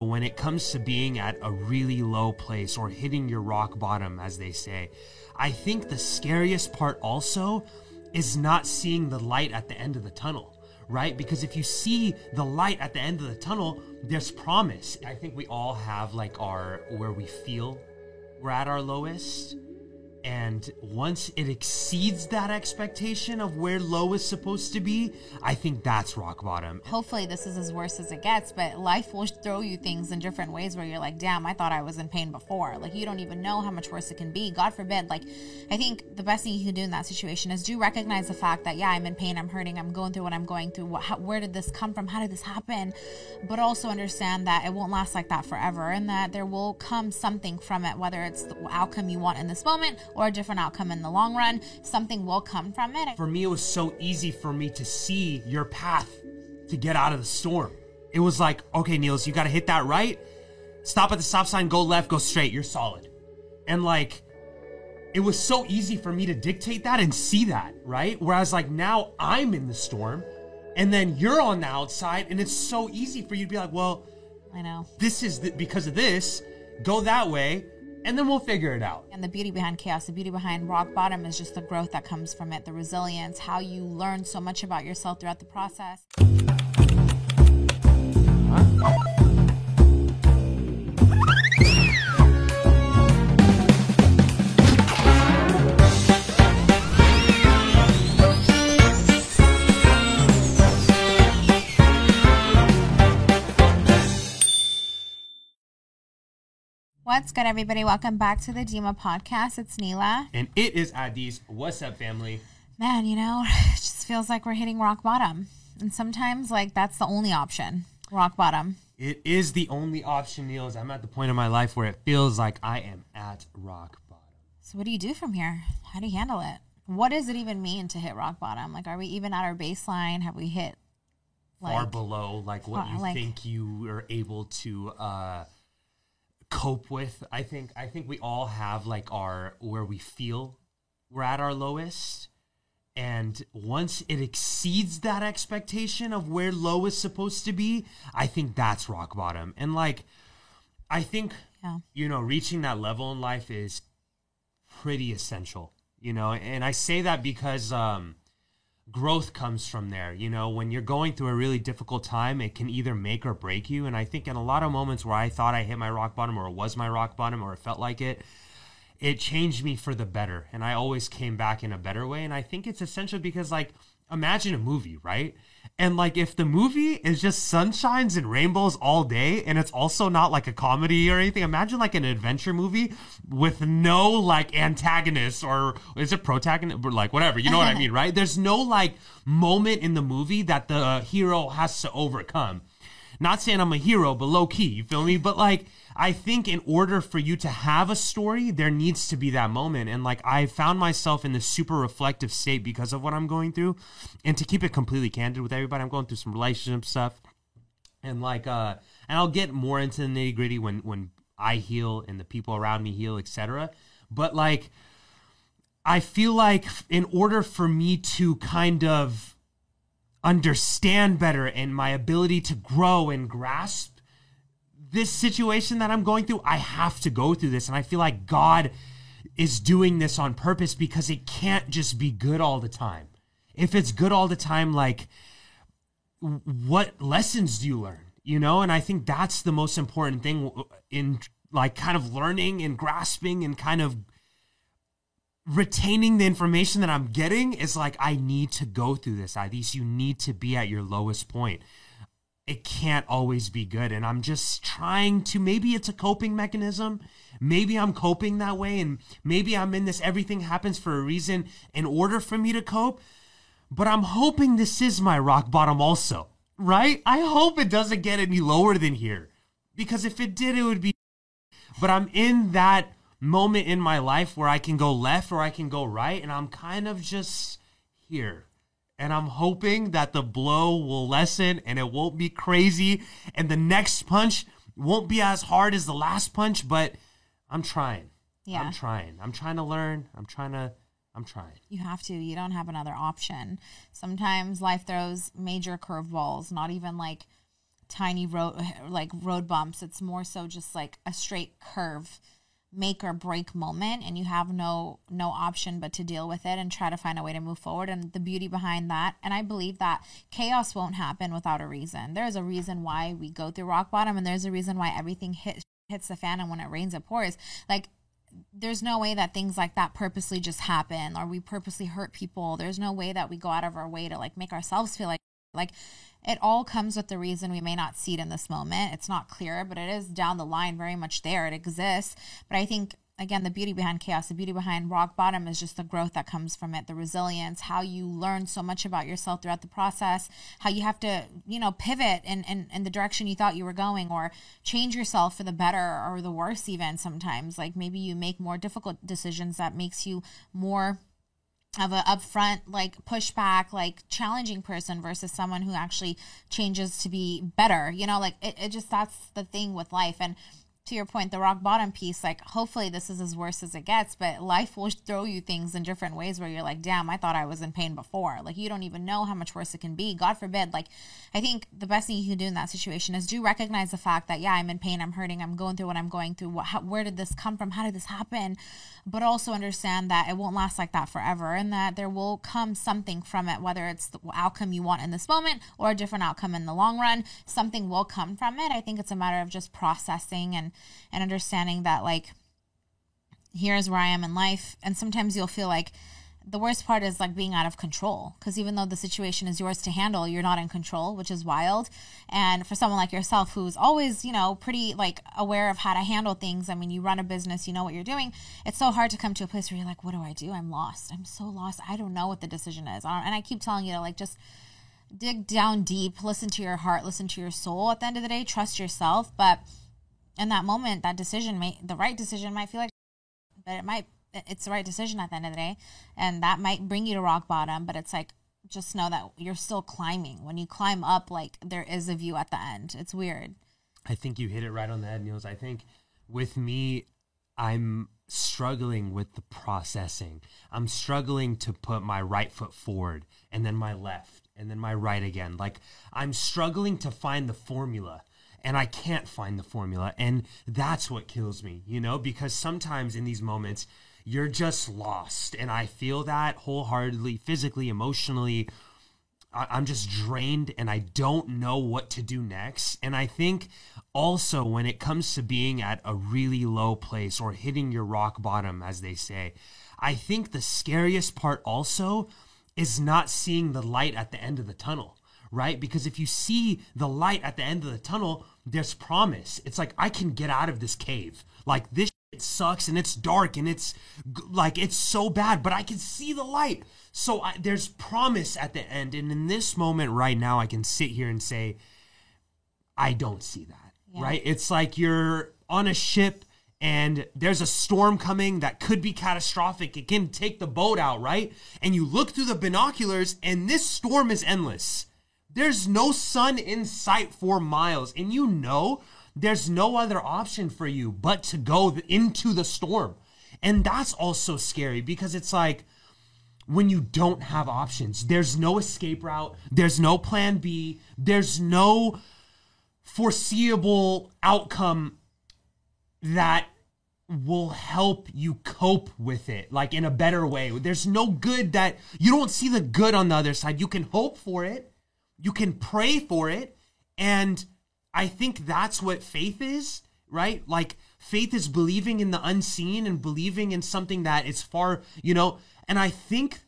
when it comes to being at a really low place or hitting your rock bottom, as they say, I think the scariest part also is not seeing the light at the end of the tunnel, right? Because if you see the light at the end of the tunnel, there's promise. I think we all have like our where we feel we're at our lowest and once it exceeds that expectation of where low is supposed to be, I think that's rock bottom. Hopefully, this is as worse as it gets, but life will throw you things in different ways where you're like, damn, I thought I was in pain before. Like, you don't even know how much worse it can be. God forbid. Like, I think the best thing you can do in that situation is do recognize the fact that, yeah, I'm in pain, I'm hurting, I'm going through what I'm going through. What, how, where did this come from? How did this happen? But also understand that it won't last like that forever and that there will come something from it, whether it's the outcome you want in this moment or a different outcome in the long run. Something will come from it. For me, it was so easy for me to see your path to get out of the storm. It was like, okay, Niels, you got to hit that right. Stop at the stop sign, go left, go straight. You're solid. And like, it was so easy for me to dictate that and see that, right? Whereas like now I'm in the storm and then you're on the outside and it's so easy for you to be like, well, I know. this is the, because of this, go that way and then we'll figure it out. And the beauty behind chaos, the beauty behind rock bottom is just the growth that comes from it, the resilience, how you learn so much about yourself throughout the process. What's good, everybody? Welcome back to the Dimah podcast. It's Neela. And it is Adis. What's up, family? Man, you know, it just feels like we're hitting rock bottom. And sometimes, like, that's the only option rock bottom. It is the only option, Niels. I'm at the point in my life where it feels like I am at rock bottom. So, what do you do from here? How do you handle it? What does it even mean to hit rock bottom? Like, are we even at our baseline? Have we hit Far below, like what far- you like- think you are able to uh, cope with. I think I think we all have like our where we feel we're at our lowest. And once it exceeds that expectation of where low is supposed to be, I think that's rock bottom. And like, I think, Yeah. you know, reaching that level in life is pretty essential, you know, and I say that because, um, growth comes from there. You know, when you're going through a really difficult time, it can either make or break you. And I think in a lot of moments where I thought I hit my rock bottom or it was my rock bottom or it felt like it, it changed me for the better. And I always came back in a better way. And I think it's essential because, like, imagine a movie, right? And like, if the movie is just sunshines and rainbows all day, and it's also not like a comedy or anything, imagine like an adventure movie with no like antagonist or is it protagonist, or like whatever, you know what I mean, right? There's no like moment in the movie that the hero has to overcome. Not saying I'm a hero, but low key, you feel me? But like, I think in order for you to have a story, there needs to be that moment. And like, I found myself in this super reflective state because of what I'm going through. And to keep it completely candid with everybody, I'm going through some relationship stuff. And like, uh, and I'll get more into the nitty gritty when, when I heal and the people around me heal, etc. But like, I feel like in order for me to kind of understand better and my ability to grow and grasp this situation that I'm going through, I have to go through this. And I feel like God is doing this on purpose because it can't just be good all the time. If it's good all the time, like, what lessons do you learn? You know, and I think that's the most important thing in like kind of learning and grasping and kind of retaining the information that I'm getting is like I need to go through this. Idis, you need to be at your lowest point. It can't always be good, and I'm just trying to. Maybe it's a coping mechanism. Maybe I'm coping that way, and maybe I'm in this. Everything happens for a reason in order for me to cope. But I'm hoping this is my rock bottom, also. Right? I hope it doesn't get any lower than here, because if it did, it would be but I'm in that moment in my life where I can go left or I can go right, and I'm kind of just here. And I'm hoping that the blow will lessen and it won't be crazy, and the next punch won't be as hard as the last punch, but I'm trying. Yeah. I'm trying. I'm trying to learn. I'm trying to, I'm trying. You have to. You don't have another option. Sometimes life throws major curveballs, not even like tiny road like road bumps. It's more so just like a straight curve make or break moment and you have no no option but to deal with it and try to find a way to move forward and the beauty behind that and i believe that chaos won't happen without a reason. There's a reason why we go through rock bottom and there's a reason why everything hits hits the fan and when it rains it pours. Like there's no way that things like that purposely just happen or we purposely hurt people. There's no way that we go out of our way to like make ourselves feel like like it all comes with the reason we may not see it in this moment. It's not clear, but it is down the line very much there. It exists. But I think again the beauty behind chaos the beauty behind rock bottom is just the growth that comes from it the resilience how you learn so much about yourself throughout the process how you have to you know pivot in, in, in the direction you thought you were going or change yourself for the better or the worse even sometimes like maybe you make more difficult decisions that makes you more of an upfront like pushback like challenging person versus someone who actually changes to be better you know like it, it just that's the thing with life and to your point, the rock bottom piece, like hopefully this is as worse as it gets, but life will throw you things in different ways where you're like, damn, I thought I was in pain before. Like you don't even know how much worse it can be. God forbid. Like I think the best thing you can do in that situation is do recognize the fact that yeah, I'm in pain, I'm hurting, I'm going through what I'm going through. What, how, where did this come from? How did this happen? But also understand that it won't last like that forever, and that there will come something from it, whether it's the outcome you want in this moment or a different outcome in the long run. Something will come from it. I think it's a matter of just processing and and understanding that like here's where I am in life. And sometimes you'll feel like the worst part is like being out of control because even though the situation is yours to handle, you're not in control, which is wild. And for someone like yourself who's always, you know, pretty like aware of how to handle things, I mean, you run a business, you know what you're doing. It's so hard to come to a place where you're like, what do I do? I'm lost. I'm so lost. I don't know what the decision is. And I keep telling you to like just dig down deep, listen to your heart, listen to your soul. At the end of the day, trust yourself. But in that moment, that decision may the right decision might feel like, but it might it's the right decision at the end of the day, and that might bring you to rock bottom. But it's like just know that you're still climbing. When you climb up, like there is a view at the end. It's weird. I think you hit it right on the head, Niels. I think with me, I'm struggling with the processing. I'm struggling to put my right foot forward and then my left and then my right again. Like I'm struggling to find the formula and I can't find the formula. And that's what kills me, you know, because sometimes in these moments, you're just lost. And I feel that wholeheartedly, physically, emotionally. I'm just drained and I don't know what to do next. And I think also when it comes to being at a really low place or hitting your rock bottom, as they say, I think the scariest part also is not seeing the light at the end of the tunnel right? Because if you see the light at the end of the tunnel, there's promise. It's like I can get out of this cave. Like this it sucks and it's dark and it's like it's so bad, but I can see the light. So I, there's promise at the end. And in this moment right now, I can sit here and say, I don't see that. Yeah. Right? It's like you're on a ship and there's a storm coming that could be catastrophic. It can take the boat out, right? And you look through the binoculars and this storm is endless. There's no sun in sight for miles, and you know there's no other option for you but to go into the storm. And that's also scary because it's like when you don't have options, there's no escape route, there's no plan B, there's no foreseeable outcome that will help you cope with it like in a better way. There's no good that you don't see the good on the other side. You can hope for it, you can pray for it. And I think that's what faith is, right? Like faith is believing in the unseen and believing in something that is far, you know, and I think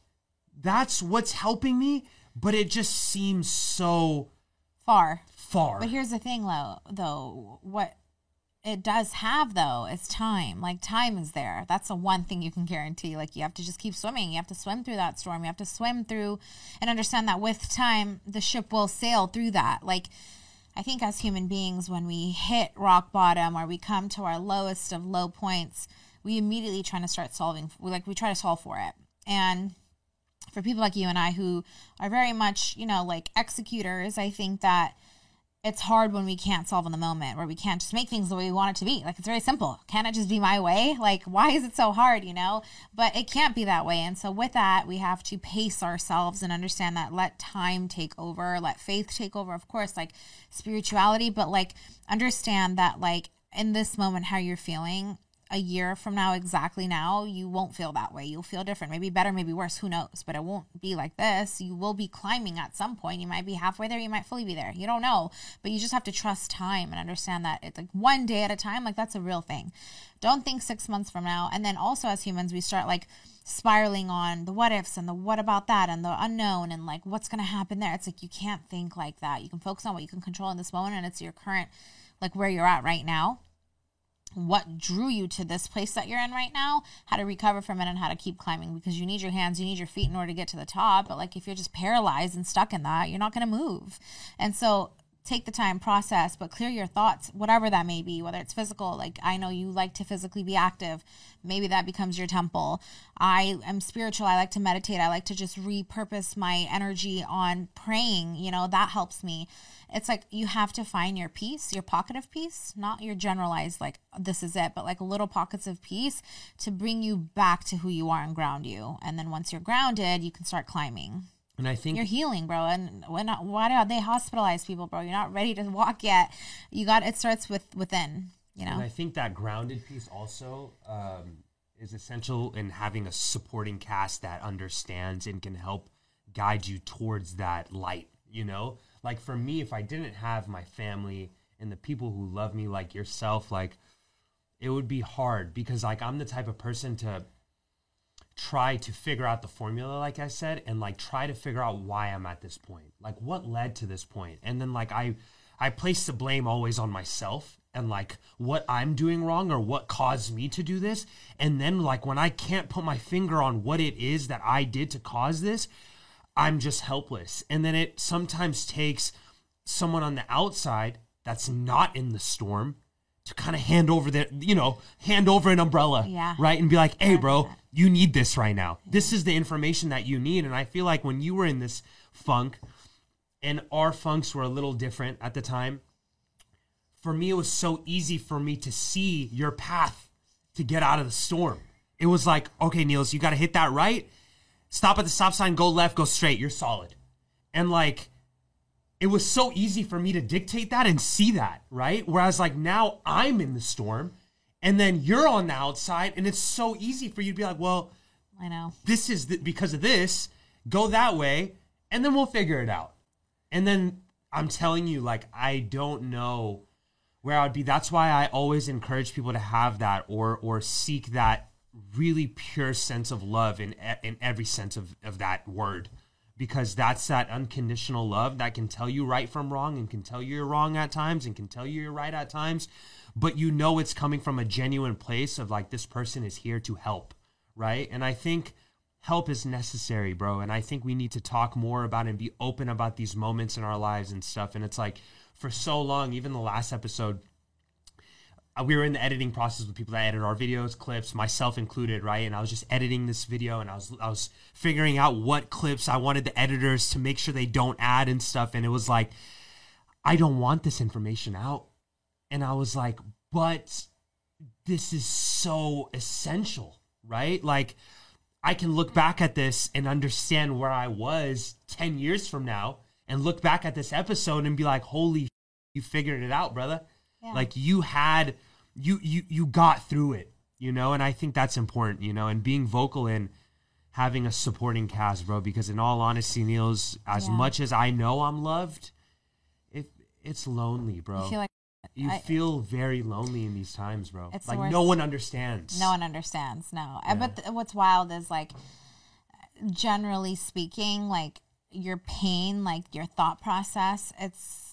that's what's helping me, but it just seems so far. Far. But here's the thing though, though, what it does have though is time like time is there that's the one thing you can guarantee like you have to just keep swimming you have to swim through that storm you have to swim through and understand that with time the ship will sail through that like i think as human beings when we hit rock bottom or we come to our lowest of low points we immediately try to start solving like we try to solve for it. And for people like you and i who are very much you know like executors i think that it's hard when we can't solve in the moment where we can't just make things the way we want it to be. Like it's very simple. Can it just be my way? Like why is it so hard you know? But it can't be that way. And so with that we have to pace ourselves and understand that let time take over let faith take over of course like spirituality but like understand that like in this moment how you're feeling a year from now, exactly now, you won't feel that way. You'll feel different, maybe better, maybe worse, who knows? But it won't be like this. You will be climbing at some point. You might be halfway there, you might fully be there. You don't know, but you just have to trust time and understand that it's like one day at a time. Like that's a real thing. Don't think six months from now. And then also, as humans, we start like, spiraling on the what ifs and the what about that and the unknown and like what's going to happen there. It's like you can't think like that. You can focus on what you can control in this moment and it's your current like where you're at right now what drew you to this place that you're in right now, how to recover from it, and how to keep climbing because you need your hands, you need your feet in order to get to the top. But like if you're just paralyzed and stuck in that, you're not going to move. And so take the time, process, but clear your thoughts, whatever that may be, whether it's physical, like I know you like to physically be active, maybe that becomes your temple. I am spiritual, I like to meditate, I like to just repurpose my energy on praying, you know, that helps me it's like you have to find your peace, your pocket of peace, not your generalized, like, this is it, but like little pockets of peace to bring you back to who you are and ground you. And then once you're grounded, you can start climbing. And I think you're healing, bro. And when why do they hospitalize people, bro? You're not ready to walk yet. You got it starts with within, you know. And I think that grounded piece also um, is essential in having a supporting cast that understands and can help guide you towards that light. You know, like for me, if I didn't have my family and the people who love me like yourself, like it would be hard because like I'm the type of person to try to figure out the formula like I said and like try to figure out why I'm at this point. Like what led to this point? And then like I I place the blame always on myself and like what I'm doing wrong or what caused me to do this. And then like when I can't put my finger on what it is that I did to cause this, I'm just helpless. And then it sometimes takes someone on the outside that's not in the storm to kind of hand over the, you know, hand over an umbrella, yeah. right? And be like, hey, bro, you need this right now. This is the information that you need. And I feel like when you were in this funk, and our funks were a little different at the time, for me, it was so easy for me to see your path to get out of the storm. It was like, okay, Niels, you got to hit that right stop at the stop sign, go left, go straight. You're solid. And like, it was so easy for me to dictate that and see that, right? Whereas like now I'm in the storm and then you're on the outside and it's so easy for you to be like, well, I know. This is the, because of this, go that way and then we'll figure it out. And then I'm telling you like I don't know where I would be. That's why I always encourage people to have that or or seek that really pure sense of love in in every sense of, of that word because that's that unconditional love that can tell you right from wrong and can tell you you're wrong at times and can tell you you're right at times. But you know it's coming from a genuine place of like this person is here to help right? And i think help is necessary bro. And i think we need to talk more about and be open about these moments in our lives and stuff. And it's like for so long even the last episode Uh, we were in the editing process with people that edit our videos, clips, myself included, right? And I was just editing this video and I was I was figuring out what clips I wanted the editors to make sure they don't add and stuff and it was like I don't want this information out. And I was like, but this is so essential, right? Like I can look back at this and understand where I was 10 years from now and look back at this episode and be like, "Holy, you figured it out, brother." Yeah. Like you had you you you got through it, you know, and I think that's important, you know, and being vocal in having a supporting cast, bro, because in all honesty, Niels, as yeah. much as I know I'm loved, it it's lonely, bro. You feel like you I, feel very lonely in these times, bro. It's like no one understands. No one understands. No. Uh, yeah. But th- what's wild is like generally speaking, like your pain, like your thought process, it's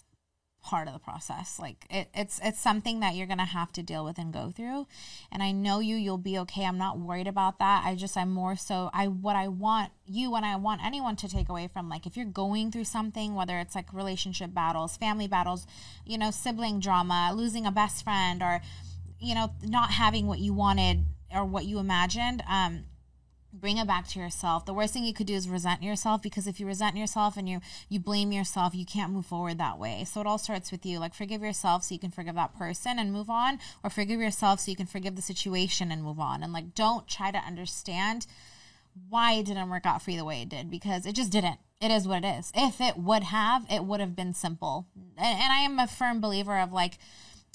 part of the process. Like it, it's it's something that you're gonna have to deal with and go through. And i know you you'll be okay. I'm not worried about that. I just i'm more so i what i want you and i want anyone to take away from like if you're going through something whether it's like relationship battles family battles you know sibling drama losing a best friend or you know not having what you wanted or what you imagined um bring it back to yourself. The worst thing you could do is resent yourself because if you resent yourself and you you blame yourself you can't move forward that way. So it all starts with you. Like forgive yourself so you can forgive that person and move on or forgive yourself so you can forgive the situation and move on. And like don't try to understand why it didn't work out for you the way it did because it just didn't. It is what it is. If it would have it would have been simple. And, and i am a firm believer of like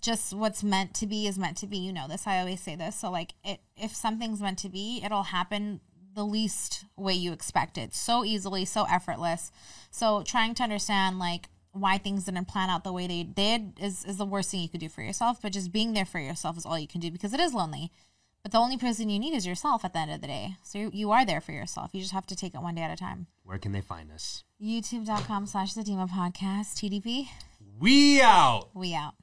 just what's meant to be is meant to be. You know this. I always say this. So like it if something's meant to be, it'll happen the least way you expect it. So easily, so effortless. So trying to understand like why things didn't plan out the way they did is is the worst thing you could do for yourself, but just being there for yourself is all you can do because it is lonely. But the only person you need is yourself at the end of the day. So you, you are there for yourself. You just have to take it one day at a time. Where can they find us? YouTube.com slash the Dimah podcast. TDP. We out. We out.